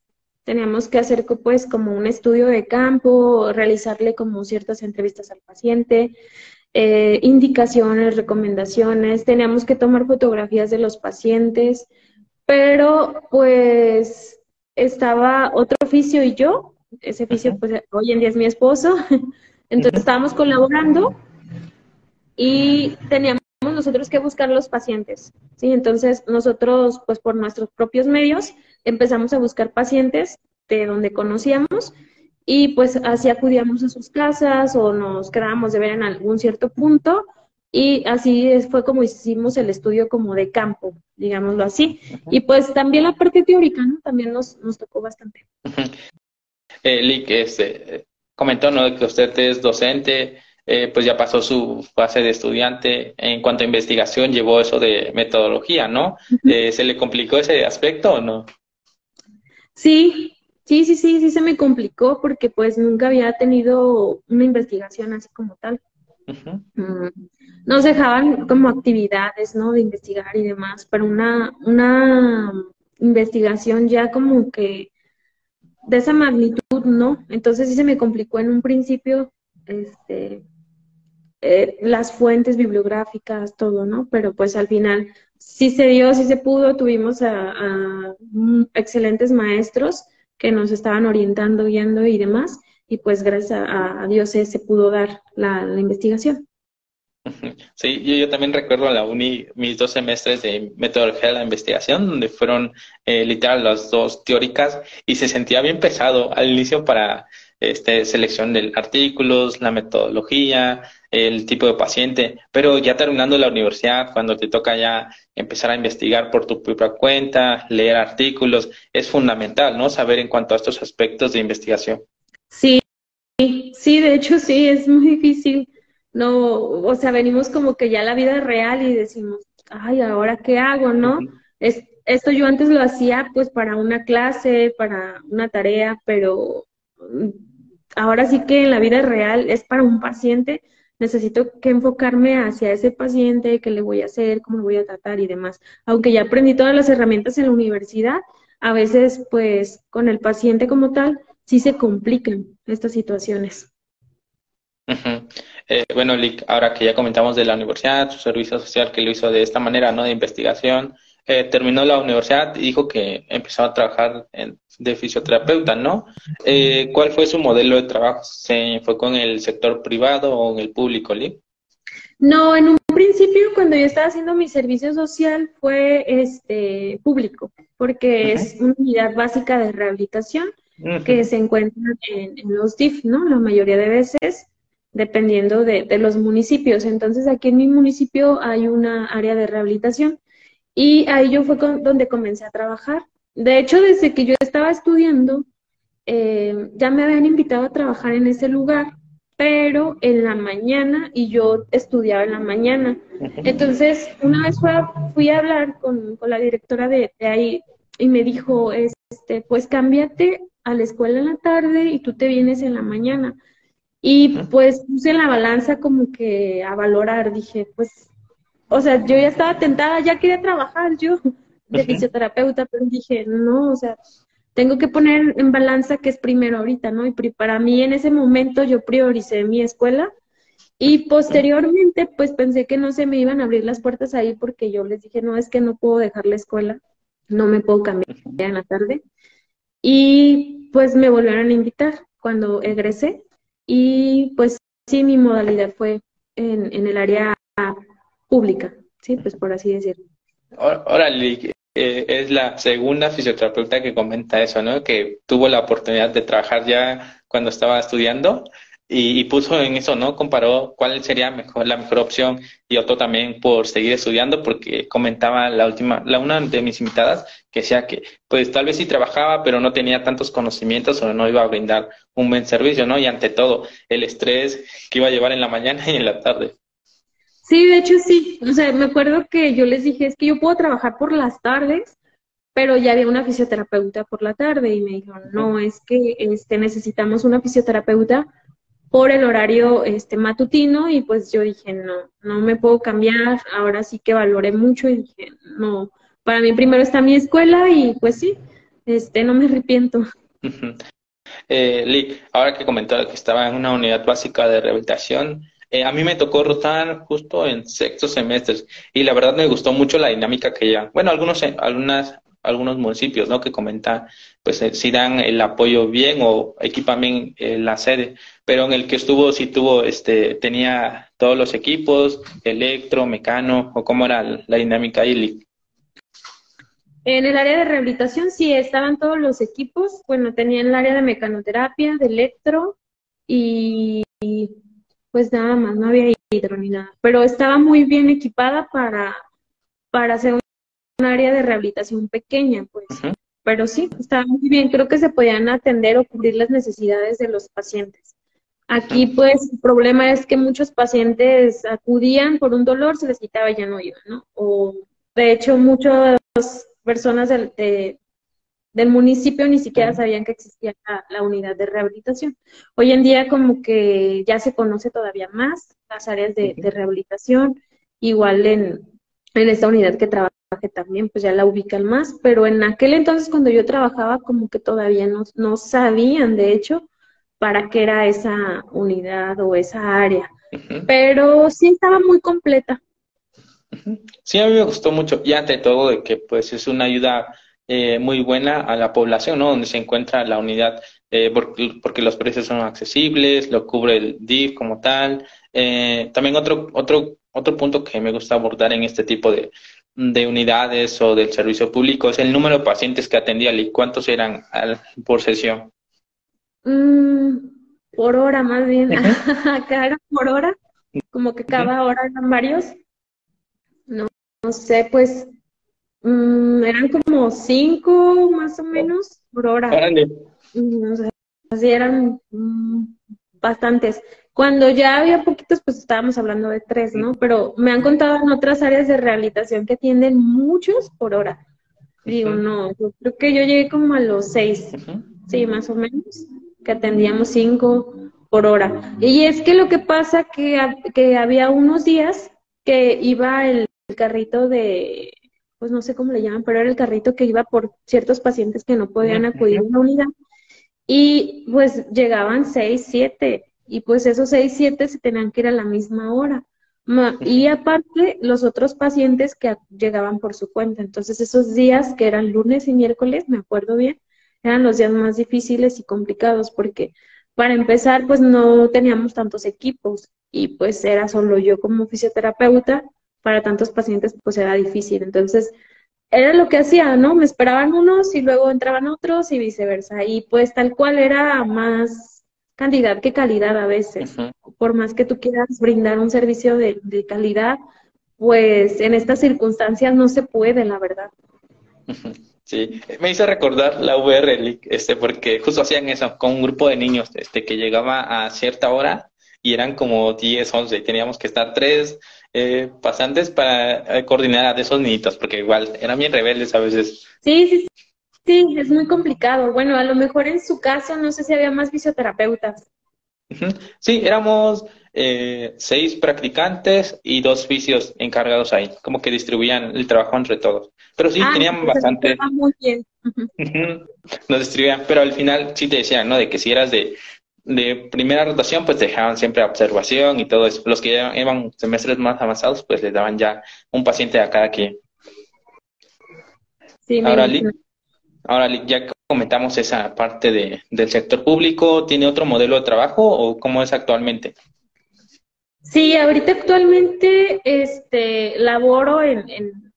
Speaker 2: Teníamos que hacer pues como un estudio de campo, realizarle como ciertas entrevistas al paciente, eh, indicaciones, recomendaciones, teníamos que tomar fotografías de los pacientes, pero pues estaba otro oficio y yo, ese oficio pues hoy en día es mi esposo, entonces estábamos colaborando y teníamos nosotros que buscar los pacientes, ¿sí? Entonces nosotros pues por nuestros propios medios empezamos a buscar pacientes de donde conocíamos y pues así acudíamos a sus casas o nos quedábamos de ver en algún cierto punto y así fue como hicimos el estudio como de campo, digámoslo así. Y pues también la parte teórica, ¿no? También nos, nos tocó bastante.
Speaker 1: Eh, Lick, este, comentó, ¿no? Que usted es docente, eh, pues ya pasó su fase de estudiante. En cuanto a investigación, llevó eso de metodología, ¿no? Eh, ¿Se le complicó ese aspecto o no?
Speaker 2: Sí, sí, sí, sí, sí se me complicó porque pues nunca había tenido una investigación así como tal. Mm, nos dejaban como actividades, ¿no? De investigar y demás, pero una, una investigación ya como que de esa magnitud, ¿no? Entonces sí se me complicó en un principio, este, eh, las fuentes bibliográficas, todo, ¿no? Pero pues al final sí se dio, sí se pudo, tuvimos a, excelentes maestros que nos estaban orientando, guiando y demás, y pues gracias a, Dios se pudo dar la, investigación.
Speaker 1: Sí, yo, también recuerdo en la uni mis dos semestres de metodología de la investigación, donde fueron eh, literal las dos teóricas y se sentía bien pesado al inicio para este, selección de artículos, la metodología, el tipo de paciente, pero ya terminando la universidad, cuando te toca ya empezar a investigar por tu propia cuenta, leer artículos, es fundamental, ¿no? Saber en cuanto a estos aspectos de investigación.
Speaker 2: Sí, sí, de hecho sí, es muy difícil. No, o sea, venimos como que ya a la vida real y decimos, ay, ¿ahora qué hago, no? es, esto yo antes lo hacía pues para una clase, para una tarea, pero ahora sí que en la vida real es para un paciente necesito que enfocarme hacia ese paciente, qué le voy a hacer, cómo lo voy a tratar y demás. Aunque ya aprendí todas las herramientas en la universidad, a veces pues con el paciente como tal sí se complican estas situaciones.
Speaker 1: Eh, bueno, Lick, ahora que ya comentamos de la universidad, su servicio social que lo hizo de esta manera, ¿no? De investigación, eh, terminó la universidad y dijo que empezó a trabajar en, de fisioterapeuta, ¿no? Eh, ¿Cuál fue su modelo de trabajo? ¿Se enfocó en el sector privado o en el público, Lee?
Speaker 2: No, en un principio cuando yo estaba haciendo mi servicio social fue este público, porque es una unidad básica de rehabilitación que se encuentra en, los DIF, ¿no? La mayoría de veces, dependiendo de, de los municipios. Entonces, aquí en mi municipio hay una área de rehabilitación y ahí yo fue donde comencé a trabajar. De hecho, desde que yo estaba estudiando, eh, ya me habían invitado a trabajar en ese lugar, pero en la mañana y yo estudiaba en la mañana. Entonces, una vez fui a hablar con, la directora de, ahí y me dijo, este, pues cámbiate a la escuela en la tarde y tú te vienes en la mañana. Y pues puse en la balanza como que a valorar, dije, pues o sea, yo ya estaba tentada, ya quería trabajar yo de fisioterapeuta, pero dije, no, o sea, tengo que poner en balanza qué es primero ahorita, ¿no? Y para mí en ese momento yo prioricé mi escuela y posteriormente pues pensé que no se me iban a abrir las puertas ahí porque yo les dije, no, es que no puedo dejar la escuela, no me puedo cambiar en la tarde. Y pues me volvieron a invitar cuando egresé y pues sí, mi modalidad fue en, en el área pública, ¿sí? Pues por así decirlo.
Speaker 1: Órale, eh, es la segunda fisioterapeuta que comenta eso, ¿no? Que tuvo la oportunidad de trabajar ya cuando estaba estudiando y, puso en eso, ¿no? Comparó cuál sería mejor, la mejor opción y otro también por seguir estudiando porque comentaba la última, la una de mis invitadas que decía que pues tal vez sí trabajaba pero no tenía tantos conocimientos o no iba a brindar un buen servicio, ¿no? Y ante todo el estrés que iba a llevar en la mañana y en la tarde.
Speaker 2: Sí, de hecho sí. O sea, me acuerdo que yo les dije, es que yo puedo trabajar por las tardes, pero ya había una fisioterapeuta por la tarde y me dijeron, no, es que este, necesitamos una fisioterapeuta por el horario este, matutino y pues yo dije, no, no me puedo cambiar, ahora sí que valoré mucho y dije, no, para mí primero está mi escuela y pues sí, este, no me arrepiento.
Speaker 1: Eh, Lee, ahora que comentaba que estaba en una unidad básica de rehabilitación, eh, a mí me tocó rotar justo en sexto semestres y la verdad me gustó mucho la dinámica que ya, bueno, algunos, eh, algunas, algunos municipios, ¿no? Que comentan, pues eh, si dan el apoyo bien o equipan bien la sede, pero en el que estuvo, si tuvo, este, tenía todos los equipos, electro, mecano, o cómo era la dinámica ahí.
Speaker 2: En el área de rehabilitación sí estaban todos los equipos, bueno, tenían el área de mecanoterapia, de electro y pues nada más, no había hidro ni nada, pero estaba muy bien equipada para, para hacer un, área de rehabilitación pequeña, pues. Pero sí, estaba muy bien, creo que se podían atender o cubrir las necesidades de los pacientes. Aquí, pues, el problema es que muchos pacientes acudían por un dolor, se les quitaba y ya no iban, ¿no? O, de hecho, muchas personas de, del municipio ni siquiera sabían que existía la, unidad de rehabilitación. Hoy en día como que ya se conoce todavía más las áreas de, rehabilitación, igual en, en esta unidad que trabajé también, pues ya la ubican más, pero en aquel entonces cuando yo trabajaba como que todavía no, no sabían, de hecho, para qué era esa unidad o esa área. Pero sí estaba muy completa.
Speaker 1: Sí, a mí me gustó mucho, y ante todo de que pues es una ayuda eh, muy buena a la población, ¿no? Donde se encuentra la unidad, eh, porque, los precios son accesibles, lo cubre el DIF como tal. Eh, también otro, otro, otro punto que me gusta abordar en este tipo de, de unidades o del servicio público es el número de pacientes que atendía y cuántos eran por sesión.
Speaker 2: Mm, por hora, más bien. Era por hora, como que cada hora eran varios. No, no sé, pues mm, eran como cinco más o menos por hora. Mm, así eran bastantes. Cuando ya había poquitos, pues estábamos hablando de tres, ¿no? Pero me han contado en otras áreas de rehabilitación que atienden muchos por hora. Digo, no, yo creo que yo llegué como a los seis, sí, más o menos que atendíamos cinco por hora. Y es que lo que pasa que, que había unos días que iba el, carrito de, pues no sé cómo le llaman, pero era el carrito que iba por ciertos pacientes que no podían acudir a la unidad. Y pues llegaban seis, siete, y pues esos seis, siete se tenían que ir a la misma hora. Y aparte, los otros pacientes que llegaban por su cuenta. Entonces, esos días que eran lunes y miércoles, me acuerdo bien, eran los días más difíciles y complicados porque para empezar pues no teníamos tantos equipos y pues era solo yo como fisioterapeuta, para tantos pacientes pues era difícil. Entonces era lo que hacía, ¿no? Me esperaban unos y luego entraban otros y viceversa. Y pues tal cual era más cantidad que calidad a veces. Por más que tú quieras brindar un servicio de, de calidad, pues en estas circunstancias no se puede, la verdad.
Speaker 1: Sí, me hizo recordar la VR, este, porque justo hacían eso con un grupo de niños, este, que llegaba a cierta hora y eran como 10, 11, y teníamos que estar tres eh, pasantes para eh, coordinar a esos niñitos, porque igual eran bien rebeldes a veces.
Speaker 2: Sí, sí, sí, es muy complicado. Bueno, a lo mejor en su caso no sé si había más fisioterapeutas.
Speaker 1: Sí, éramos eh, seis practicantes y dos fisios encargados ahí, como que distribuían el trabajo entre todos. Pero sí, ah, tenían bastante... Muy bien. Nos distribuían, pero al final sí te decían, ¿no? De que si eras de, de primera rotación, pues dejaban siempre observación y todo eso. Los que iban semestres más avanzados, pues les daban ya un paciente a cada quien. Sí, ahora, ahora, ya comentamos esa parte de, del sector público, ¿tiene otro modelo de trabajo o cómo es actualmente?
Speaker 2: Sí, ahorita actualmente este, laboro en,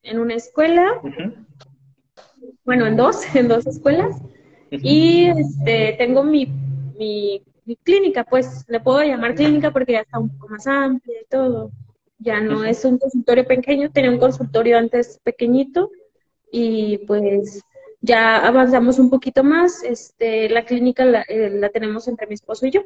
Speaker 2: en, una escuela, bueno, en dos, en dos escuelas, y este, tengo mi, mi, clínica, pues le puedo llamar clínica porque ya está un poco más amplia y todo. Ya no es un consultorio pequeño, tenía un consultorio antes pequeñito y pues ya avanzamos un poquito más. Este, la clínica la, eh, la tenemos entre mi esposo y yo.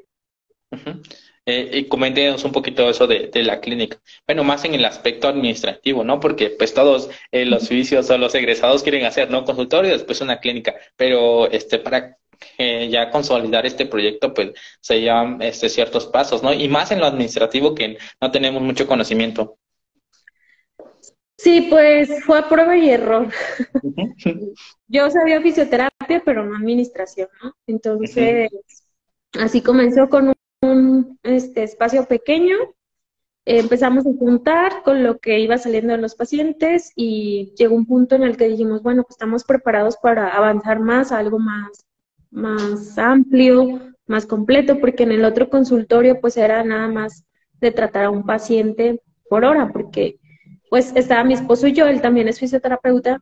Speaker 1: Eh, y coméntenos un poquito eso de, la clínica. Bueno, más en el aspecto administrativo, ¿no? Porque pues todos eh, los oficios o los egresados quieren hacer, ¿no? Consultorio y después una clínica. Pero este para eh, ya consolidar este proyecto, pues se llevan este, ciertos pasos, ¿no? Y más en lo administrativo que no tenemos mucho conocimiento.
Speaker 2: Sí, pues fue a prueba y error. Yo sabía fisioterapia, pero no administración, ¿no? Entonces, así comenzó con un un este, espacio pequeño, empezamos a juntar con lo que iba saliendo de los pacientes y llegó un punto en el que dijimos, bueno, pues estamos preparados para avanzar más a algo más, más amplio, más completo, porque en el otro consultorio pues era nada más de tratar a un paciente por hora, porque pues estaba mi esposo y yo, él también es fisioterapeuta,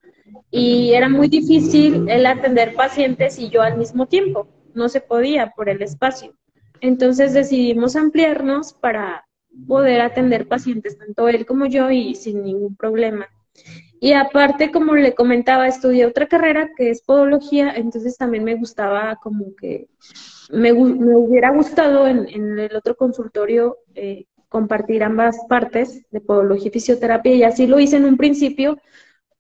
Speaker 2: y era muy difícil el atender pacientes y yo al mismo tiempo, no se podía por el espacio. Entonces decidimos ampliarnos para poder atender pacientes, tanto él como yo, y sin ningún problema. Y aparte, como le comentaba, estudié otra carrera que es podología, entonces también me gustaba como que me, hubiera gustado en, el otro consultorio eh, compartir ambas partes de podología y fisioterapia, y así lo hice en un principio,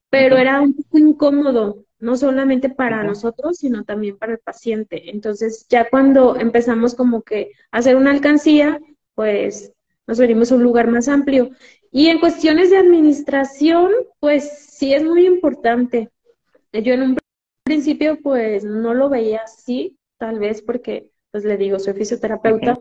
Speaker 2: pero era un poco incómodo no solamente para nosotros, sino también para el paciente. Entonces, ya cuando empezamos como que a hacer una alcancía, pues nos venimos a un lugar más amplio. Y en cuestiones de administración, pues sí es muy importante. Yo en un principio, pues no lo veía así, tal vez porque, pues le digo, soy fisioterapeuta,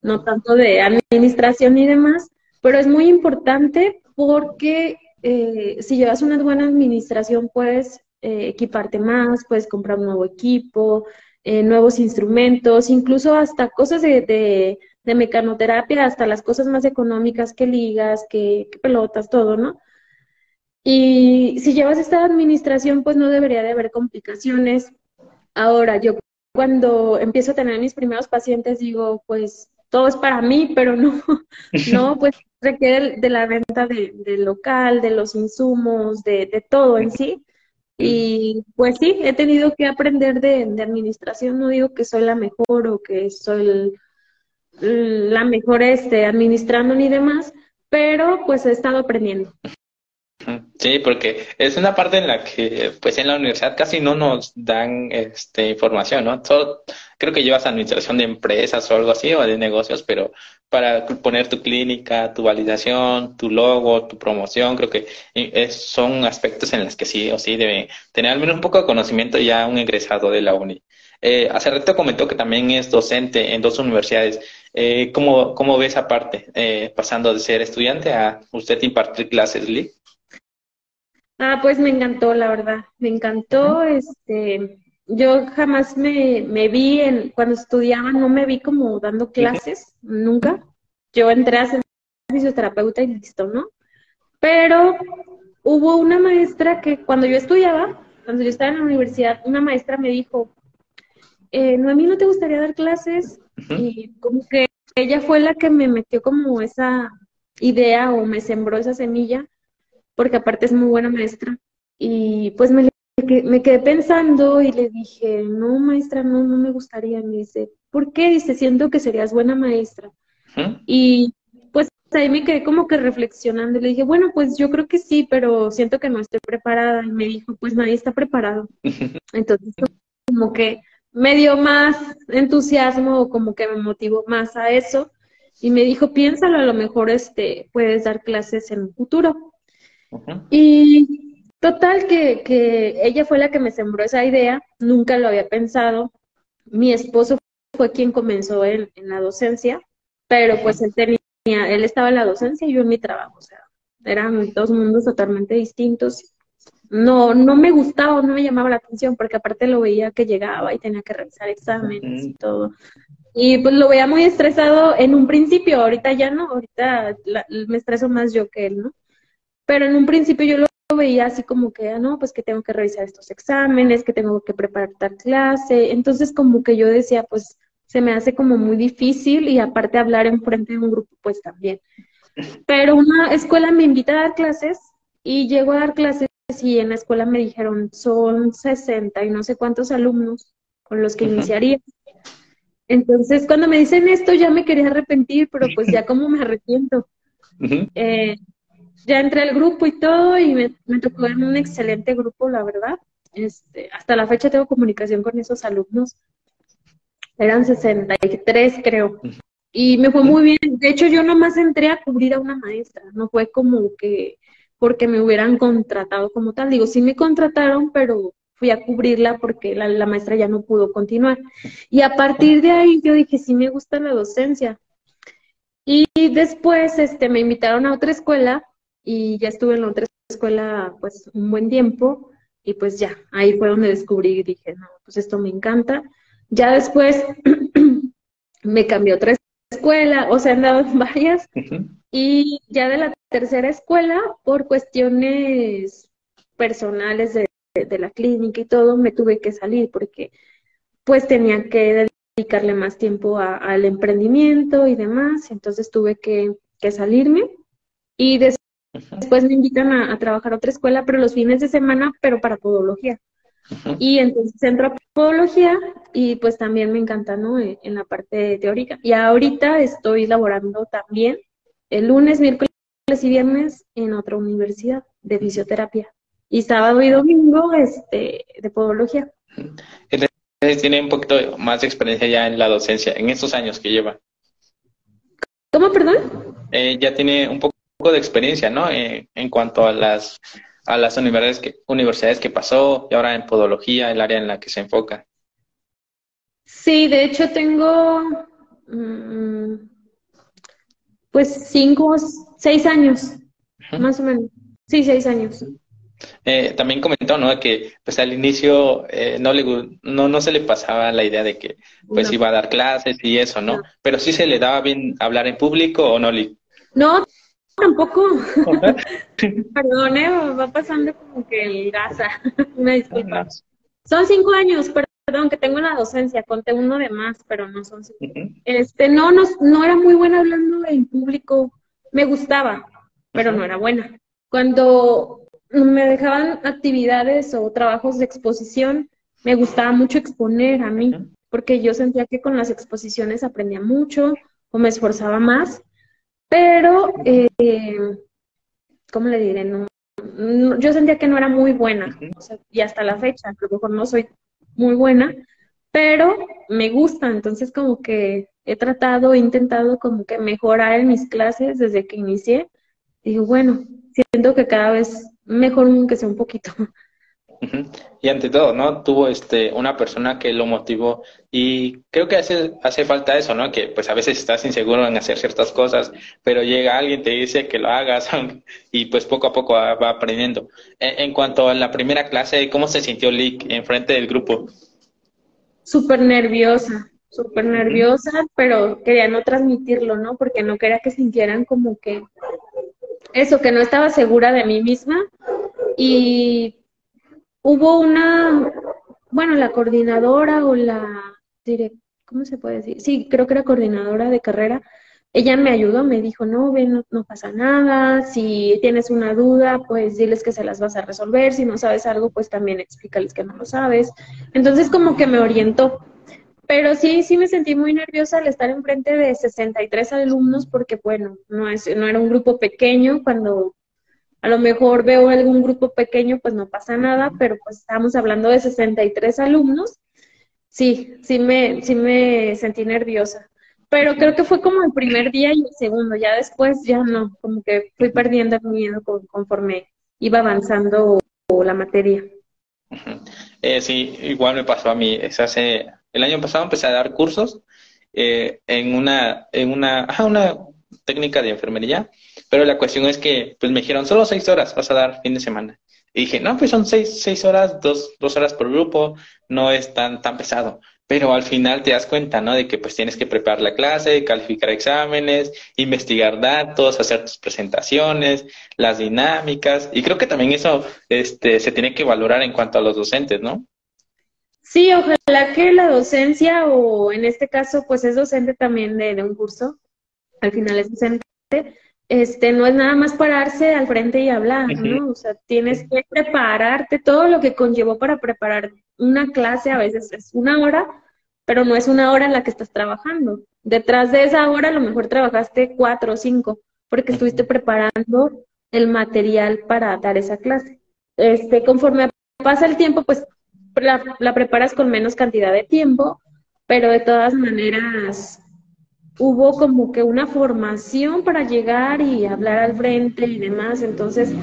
Speaker 2: no tanto de administración y demás, pero es muy importante porque eh, si llevas una buena administración, puedes eh, equiparte más, puedes comprar un nuevo equipo, eh, nuevos instrumentos, incluso hasta cosas de, de, mecanoterapia, hasta las cosas más económicas que ligas, que, pelotas, todo, ¿no? Y si llevas esta administración, pues no debería de haber complicaciones. Ahora, yo cuando empiezo a tener mis primeros pacientes, digo, pues todo es para mí, pero no, no, pues requiere de la venta del local, de los insumos, de, de, todo en sí. Y pues sí, he tenido que aprender de, de, administración, no digo que soy la mejor o que soy la mejor este, administrando ni demás, pero pues he estado aprendiendo.
Speaker 1: Sí, porque es una parte en la que, pues en la universidad casi no nos dan este, información, ¿no? Todo, creo que llevas administración de empresas o algo así, o de negocios, pero para poner tu clínica, tu validación, tu logo, tu promoción, creo que son aspectos en los que sí o sí debe tener al menos un poco de conocimiento ya un egresado de la uni. Eh, hace rato comentó que también es docente en dos universidades. Eh, ¿cómo, ¿Cómo ve esa parte, eh, pasando de ser estudiante a usted impartir clases, Lee?
Speaker 2: Ah, pues me encantó, la verdad, me encantó, este, yo jamás me, me vi en, cuando estudiaba, no me vi como dando clases, nunca. Yo entré a ser fisioterapeuta y listo, ¿no? Pero hubo una maestra que cuando yo estudiaba, cuando yo estaba en la universidad, una maestra me dijo, eh, no, a mí no te gustaría dar clases, y como que ella fue la que me metió como esa idea o me sembró esa semilla porque aparte es muy buena maestra. Y pues me, me quedé pensando y le dije, no, maestra, no, no me gustaría. Me dice, ¿por qué? Dice, siento que serías buena maestra. Y pues ahí me quedé como que reflexionando. Le dije, bueno, pues yo creo que sí, pero siento que no estoy preparada. Y me dijo, pues nadie está preparado. Entonces, como que me dio más entusiasmo, como que me motivó más a eso. Y me dijo, piénsalo, a lo mejor este, puedes dar clases en un futuro. Y total que, que ella fue la que me sembró esa idea, nunca lo había pensado. Mi esposo fue quien comenzó en, en la docencia, pero pues él tenía, él estaba en la docencia y yo en mi trabajo, o sea, eran dos mundos totalmente distintos. No, no me gustaba, no me llamaba la atención, porque aparte lo veía que llegaba y tenía que revisar exámenes y todo. Y pues lo veía muy estresado en un principio, ahorita ya no, ahorita me estreso más yo que él, ¿no? Pero en un principio yo lo veía así como que, ah, no, pues que tengo que revisar estos exámenes, que tengo que preparar tal clase. Entonces como que yo decía, pues se me hace como muy difícil y aparte hablar en frente de un grupo, pues también. Pero una escuela me invita a dar clases y llego a dar clases y en la escuela me dijeron, son 60 y no sé cuántos alumnos con los que iniciaría. Entonces, cuando me dicen esto, ya me quería arrepentir, pero pues ya como me arrepiento ya entré al grupo y todo y me, tocó en un excelente grupo, la verdad. Este, hasta la fecha tengo comunicación con esos alumnos. Eran 63, creo. Y me fue muy bien. De hecho, yo nomás entré a cubrir a una maestra. No fue como que porque me hubieran contratado como tal. Digo, sí me contrataron, pero fui a cubrirla porque la, maestra ya no pudo continuar. Y a partir de ahí yo dije, sí me gusta la docencia. Y después este, me invitaron a otra escuela y ya estuve en la otra escuela pues un buen tiempo y pues ya, ahí fue donde descubrí y dije, no, pues esto me encanta. Ya después me cambió otra escuela, o sea, andaba en varias y ya de la tercera escuela, por cuestiones personales de, la clínica y todo, me tuve que salir porque pues tenía que dedicarle más tiempo al emprendimiento y demás, entonces tuve que, que salirme y después Después me invitan a, trabajar a otra escuela, pero los fines de semana, pero para podología. Y entonces entro a podología y pues también me encanta, ¿no? E, en la parte teórica. Y ahorita estoy laborando también el lunes, miércoles y viernes en otra universidad de fisioterapia. y sábado y domingo este, de podología.
Speaker 1: Entonces tiene un poquito más de experiencia ya en la docencia, en estos años que lleva.
Speaker 2: ¿Cómo, perdón?
Speaker 1: Eh, ya tiene un poco de experiencia, ¿no? Eh, en cuanto a las a las universidades que, universidades que pasó y ahora en podología, el área en la que se enfoca.
Speaker 2: Sí, de hecho tengo mm, pues cinco, seis años, más o menos. Sí, seis años.
Speaker 1: Eh, también comentó, ¿no? Que pues al inicio eh, no le no, no se le pasaba la idea de que pues iba a dar clases y eso, ¿no? Pero sí se le daba bien hablar en público o no le.
Speaker 2: No, tampoco. Perdón, va pasando como que el gasa. Me disculpa. Son cinco años, perdón, que tengo la docencia, conté uno de más, pero no son cinco. Este, no, no, no era muy buena hablando en público. Me gustaba, pero no era buena. Cuando me dejaban actividades o trabajos de exposición, me gustaba mucho exponer a mí, porque yo sentía que con las exposiciones aprendía mucho o me esforzaba más pero, eh, ¿cómo le diré? No, yo sentía que no era muy buena, y hasta la fecha, a lo mejor no soy muy buena, pero me gusta, entonces como que he tratado, he intentado como que mejorar en mis clases desde que inicié. Digo, bueno, siento que cada vez mejor que sea un poquito.
Speaker 1: Y ante todo, ¿no? Tuvo este una persona que lo motivó y creo que hace, hace falta eso, ¿no? Que pues a veces estás inseguro en hacer ciertas cosas, pero llega alguien, te dice que lo hagas y pues poco a poco va, aprendiendo. En, cuanto a la primera clase, ¿cómo se sintió Lick en frente del grupo?
Speaker 2: Súper nerviosa, súper nerviosa, pero quería no transmitirlo, ¿no? Porque no quería que sintieran como que eso, que no estaba segura de mí misma y hubo una, bueno, la coordinadora o la ¿cómo se puede decir? Sí, creo que era coordinadora de carrera. Ella me ayudó, me dijo, no, ven, no, pasa nada, si tienes una duda, pues diles que se las vas a resolver, si no sabes algo, pues también explícales que no lo sabes. Entonces como que me orientó. Pero sí, sí me sentí muy nerviosa al estar enfrente de 63 alumnos porque, bueno, no, es, no era un grupo pequeño cuando a lo mejor veo algún grupo pequeño, pues no pasa nada, pero pues estamos hablando de 63 alumnos. Sí, sí me, sí me sentí nerviosa. Pero creo que fue como el primer día y el segundo, ya después ya no, como que fui perdiendo el miedo conforme iba avanzando la materia.
Speaker 1: Eh, sí, igual me pasó a mí. Es hace, el año pasado empecé a dar cursos eh, en una, en una, una técnica de enfermería pero la cuestión es que, pues me dijeron, solo seis horas vas a dar fin de semana. Y dije, no, pues son seis, seis horas, dos, dos horas por grupo, no es tan, tan pesado. Pero al final te das cuenta, ¿no? De que pues tienes que preparar la clase, calificar exámenes, investigar datos, hacer tus presentaciones, las dinámicas. Y creo que también eso este, se tiene que valorar en cuanto a los docentes, ¿no?
Speaker 2: Sí, ojalá que la docencia, o en este caso, pues es docente también de, de un curso, al final es docente, este, no es nada más pararse al frente y hablar, ¿no? O sea, tienes que prepararte todo lo que conllevó para preparar una clase, a veces es una hora, pero no es una hora en la que estás trabajando. Detrás de esa hora a lo mejor trabajaste cuatro o cinco, porque estuviste preparando el material para dar esa clase. Este, conforme pasa el tiempo, pues la, la preparas con menos cantidad de tiempo, pero de todas maneras hubo como que una formación para llegar y hablar al frente y demás. Entonces,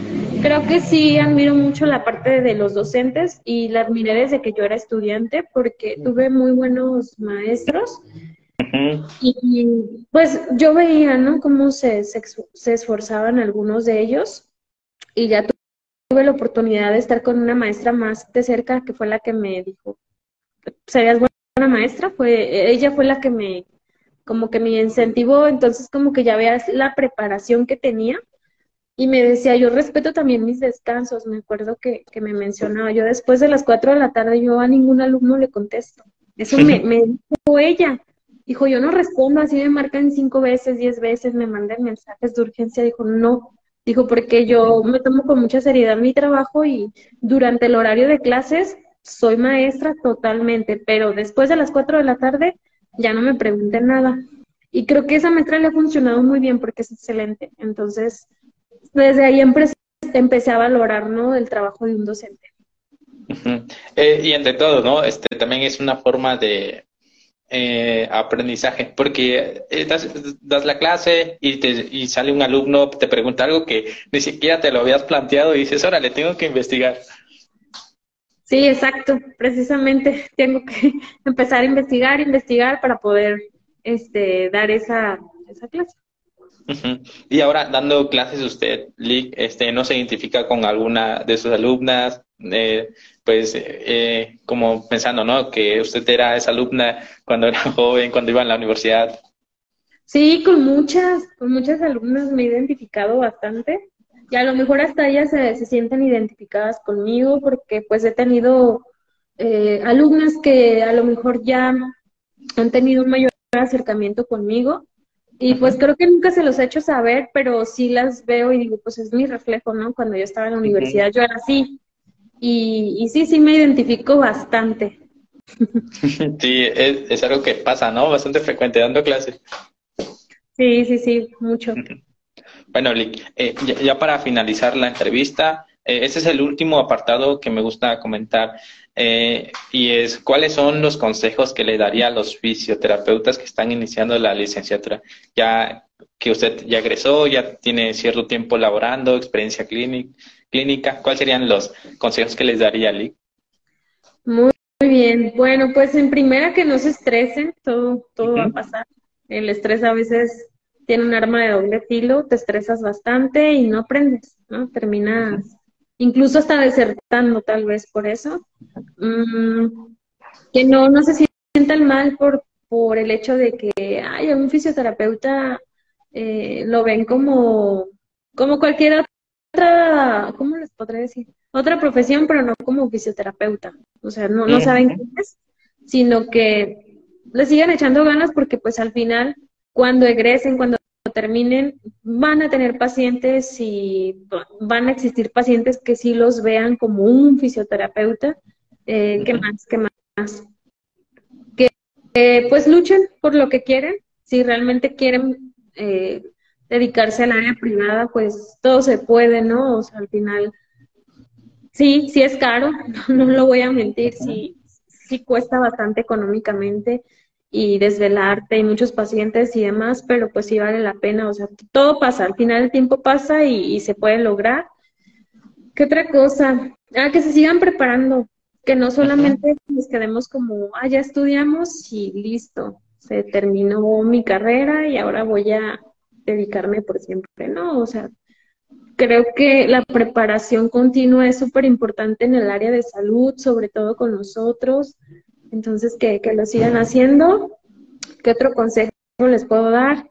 Speaker 2: creo que sí admiro mucho la parte de los docentes y la admiré desde que yo era estudiante porque tuve muy buenos maestros. Y pues yo veía, ¿no? Cómo se, se, esforzaban algunos de ellos y ya tuve la oportunidad de estar con una maestra más de cerca que fue la que me dijo, serías buena maestra, fue, ella fue la que me como que me incentivó, entonces como que ya veas la preparación que tenía. Y me decía, yo respeto también mis descansos, me acuerdo que, que me mencionaba, yo después de las 4 de la tarde yo a ningún alumno le contesto, eso me, me dijo ella, dijo, yo no respondo, así me marcan cinco veces, diez veces, me mandan mensajes de urgencia, dijo, no, dijo, porque yo me tomo con mucha seriedad mi trabajo y durante el horario de clases soy maestra totalmente, pero después de las 4 de la tarde ya no me pregunten nada. Y creo que esa maestra le ha funcionado muy bien porque es excelente. Entonces, desde ahí empecé empecé a valorar, ¿no? El trabajo de un docente.
Speaker 1: Eh, y entre todo, ¿no? Este también es una forma de eh, aprendizaje, porque eh, das, la clase y, te, y sale un alumno, te pregunta algo que ni siquiera te lo habías planteado y dices, le tengo que investigar.
Speaker 2: Sí, exacto, precisamente tengo que empezar a investigar, investigar para poder este, dar esa, esa clase.
Speaker 1: Y ahora, dando clases, usted, este, no se identifica con alguna de sus alumnas, eh, pues, eh, como pensando, ¿no? Que usted era esa alumna cuando era joven, cuando iba a la universidad.
Speaker 2: Sí, con muchas, con muchas alumnas me he identificado bastante. Y a lo mejor hasta ellas se, se sienten identificadas conmigo porque pues he tenido eh, alumnas que a lo mejor ya han tenido un mayor acercamiento conmigo y pues creo que nunca se los he hecho saber, pero sí las veo y digo, pues es mi reflejo, ¿no? Cuando yo estaba en la universidad yo era así. Y, y sí, sí me identifico bastante.
Speaker 1: Sí, es, es, algo que pasa, ¿no? Bastante frecuente dando clases.
Speaker 2: Sí, sí, sí, mucho.
Speaker 1: Bueno, Lick, eh, ya, para finalizar la entrevista, eh, este es el último apartado que me gusta comentar. Eh, y es cuáles son los consejos que le daría a los fisioterapeutas que están iniciando la licenciatura. Ya que usted ya egresó, ya tiene cierto tiempo laborando, experiencia clínica, ¿cuáles serían los consejos que les daría, Lee?
Speaker 2: Muy, bien. Bueno, pues en primera que no se estresen, todo, todo va a pasar. El estrés a veces tiene un arma de doble filo, te estresas bastante y no aprendes, ¿no? Terminas incluso hasta desertando tal vez por eso. Mm, que no, no se sientan mal por, por el hecho de que, ay, un fisioterapeuta eh, lo ven como, como cualquier otra, ¿cómo les podré decir? Otra profesión, pero no como fisioterapeuta. O sea, no, no saben qué es, sino que le sigan echando ganas porque pues al final, cuando egresen, cuando terminen, van a tener pacientes y van a existir pacientes que sí los vean como un fisioterapeuta. Eh, ¿Qué más? ¿Qué más? Que pues luchen por lo que quieren. Si realmente quieren eh, dedicarse al área privada, pues todo se puede, ¿no? O sea, al final, sí, sí es caro, no, lo voy a mentir, sí, sí cuesta bastante económicamente y desvelarte y muchos pacientes y demás, pero pues sí vale la pena, o sea, todo pasa, al final el tiempo pasa y, se puede lograr. ¿Qué otra cosa? Ah, que se sigan preparando, que no solamente nos quedemos como, ah, ya estudiamos y listo, se terminó mi carrera y ahora voy a dedicarme por siempre, ¿no? O sea, creo que la preparación continua es súper importante en el área de salud, sobre todo con nosotros. Entonces, que, que lo sigan haciendo. ¿Qué otro consejo les puedo dar?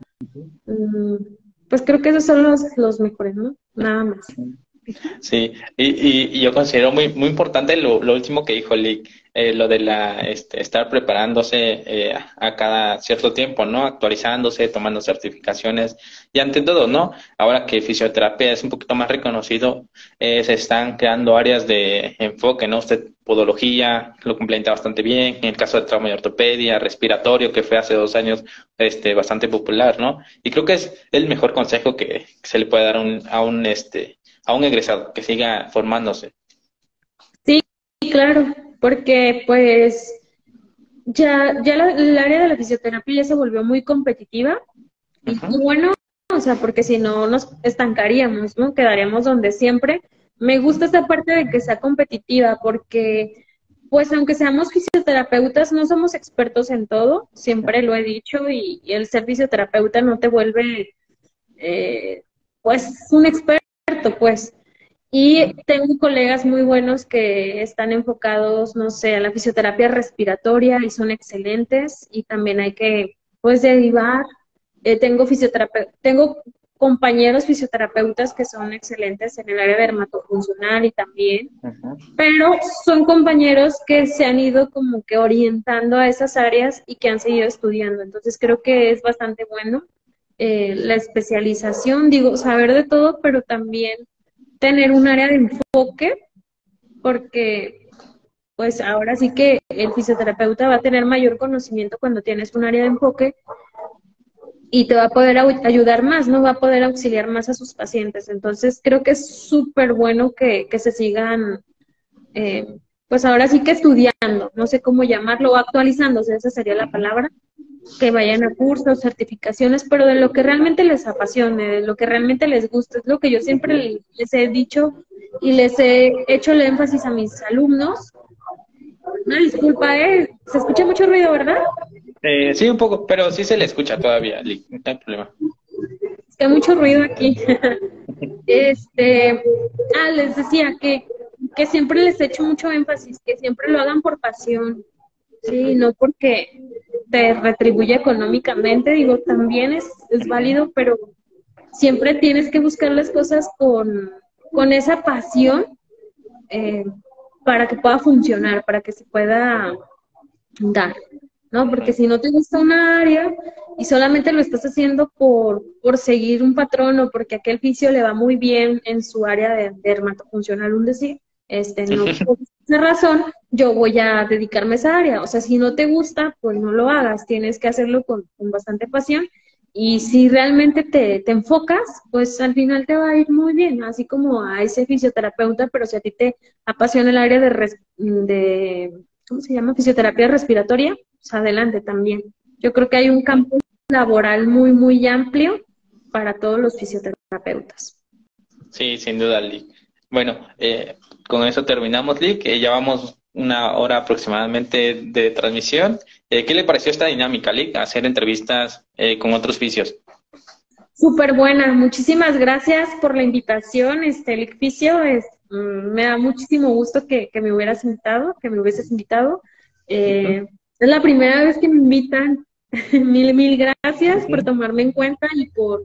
Speaker 2: Mm, pues creo que esos son los, los mejores, ¿no? Nada más.
Speaker 1: Sí, y, y, yo considero muy, muy importante lo, lo último que dijo Lick, eh, lo de la, este, estar preparándose eh, a cada cierto tiempo, ¿no? Actualizándose, tomando certificaciones y ante todo, ¿no? Ahora que fisioterapia es un poquito más reconocido, eh, se están creando áreas de enfoque, ¿no? Usted, podología, lo complementa bastante bien, en el caso de trauma y ortopedia, respiratorio, que fue hace dos años este, bastante popular, ¿no? Y creo que es el mejor consejo que se le puede dar un, a un este, a un egresado que siga formándose.
Speaker 2: Sí, claro, porque pues ya, ya la, el área de la fisioterapia ya se volvió muy competitiva y bueno, o sea, porque si no nos estancaríamos, ¿no? Quedaríamos donde siempre. Me gusta esta parte de que sea competitiva porque pues aunque seamos fisioterapeutas, no somos expertos en todo, siempre lo he dicho, y, el ser fisioterapeuta no te vuelve, eh, pues, un experto pues. Y tengo colegas muy buenos que están enfocados, no sé, a la fisioterapia respiratoria y son excelentes y también hay que, pues, derivar. Eh, tengo tengo compañeros fisioterapeutas que son excelentes en el área dermatofuncional y también, pero son compañeros que se han ido como que orientando a esas áreas y que han seguido estudiando. Entonces creo que es bastante bueno eh, la especialización, digo, saber de todo, pero también tener un área de enfoque, porque pues ahora sí que el fisioterapeuta va a tener mayor conocimiento cuando tienes un área de enfoque y te va a poder ayudar más, ¿no? Va a poder auxiliar más a sus pacientes. Entonces, creo que es súper bueno que, que, se sigan, eh, pues ahora sí que estudiando, no sé cómo llamarlo, actualizándose, esa sería la palabra, que vayan a cursos, certificaciones, pero de lo que realmente les apasione, de lo que realmente les gusta, es lo que yo siempre les he dicho y les he hecho el énfasis a mis alumnos. Una disculpa, ¿eh? Se escucha mucho ruido, ¿verdad?
Speaker 1: Eh, sí, un poco, pero sí se le escucha todavía, no hay problema.
Speaker 2: Es que hay mucho ruido aquí. este, ah, les decía que, que siempre les he hecho mucho énfasis, que siempre lo hagan por pasión, sí, no porque te retribuye económicamente, digo, también es, es válido, pero siempre tienes que buscar las cosas con, con esa pasión eh, para que pueda funcionar, para que se pueda dar. ¿no? Porque si no te gusta una área y solamente lo estás haciendo por, por seguir un patrón o porque aquel fisio le va muy bien en su área de, dermatofuncional, un decir, este, no por esa razón yo voy a dedicarme a esa área. O sea, si no te gusta, pues no lo hagas, tienes que hacerlo con, bastante pasión y si realmente te, te, enfocas, pues al final te va a ir muy bien, así como a ese fisioterapeuta, pero si a ti te apasiona el área de, de ¿cómo se llama? Fisioterapia respiratoria, pues adelante también. Yo creo que hay un campo laboral muy, muy amplio para todos los fisioterapeutas.
Speaker 1: Sí, sin duda, Lick. Bueno, eh, con eso terminamos, Lick. que ya vamos una hora aproximadamente de transmisión. Eh, ¿Qué le pareció esta dinámica, Lick? Hacer entrevistas eh, con otros fisios.
Speaker 2: Súper buena. Muchísimas gracias por la invitación, este, Lick Fisio. Es, mm, me da muchísimo gusto que, me hubieras invitado, que me hubieses invitado. Eh, es la primera vez que me invitan. mil, mil gracias por tomarme en cuenta y por,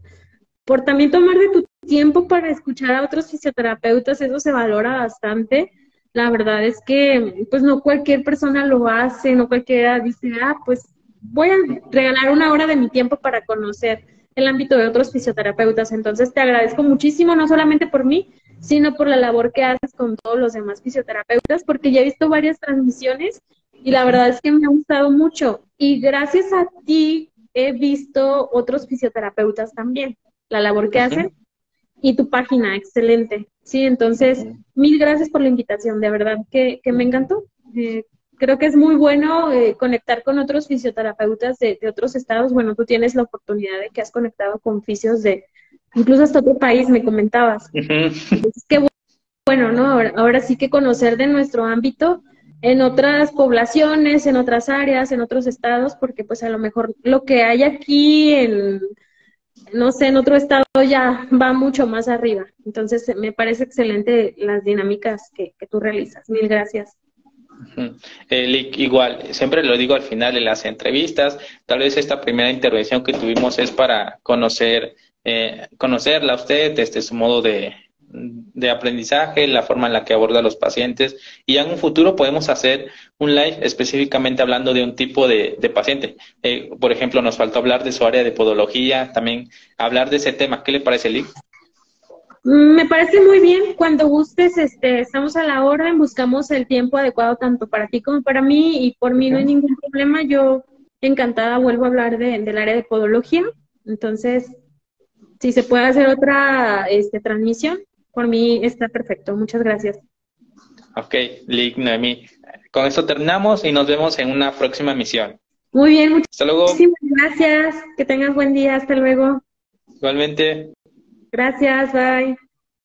Speaker 2: por también tomar de tu tiempo para escuchar a otros fisioterapeutas. Eso se valora bastante. La verdad es que, pues no cualquier persona lo hace, no cualquiera dice, ah, pues voy a regalar una hora de mi tiempo para conocer el ámbito de otros fisioterapeutas. Entonces te agradezco muchísimo, no solamente por mí, sino por la labor que haces con todos los demás fisioterapeutas, porque ya he visto varias transmisiones y la verdad es que me ha gustado mucho. Y gracias a ti he visto otros fisioterapeutas también, la labor que hacen y tu página, excelente. Sí, entonces, mil gracias por la invitación, de verdad que, me encantó. Eh, creo que es muy bueno eh, conectar con otros fisioterapeutas de, otros estados. Bueno, tú tienes la oportunidad de que has conectado con fisios de incluso hasta otro país, me comentabas. Es que bueno, ¿no? ahora, sí que conocer de nuestro ámbito en otras poblaciones, en otras áreas, en otros estados, porque pues a lo mejor lo que hay aquí en, no sé, en otro estado ya va mucho más arriba. Entonces me parece excelente las dinámicas que, tú realizas. Mil gracias.
Speaker 1: Eh, igual, siempre lo digo al final de las entrevistas, tal vez esta primera intervención que tuvimos es para conocer, eh, conocerla a usted desde su modo de, de aprendizaje, la forma en la que aborda a los pacientes y en un futuro podemos hacer un live específicamente hablando de un tipo de, paciente. Eh, por ejemplo, nos faltó hablar de su área de podología, también hablar de ese tema. ¿Qué le parece, Lick?
Speaker 2: Me parece muy bien. Cuando gustes, este, estamos a la orden, buscamos el tiempo adecuado tanto para ti como para mí y por mí no hay ningún problema. Yo encantada vuelvo a hablar del área de podología. Entonces, si se puede hacer otra este, transmisión, por mí está perfecto. Muchas gracias.
Speaker 1: Ok, Lick, Noemí. Con esto terminamos y nos vemos en una próxima misión.
Speaker 2: Muy bien, muchas gracias. Que tengas buen día. Hasta luego.
Speaker 1: Igualmente.
Speaker 2: Gracias, bye.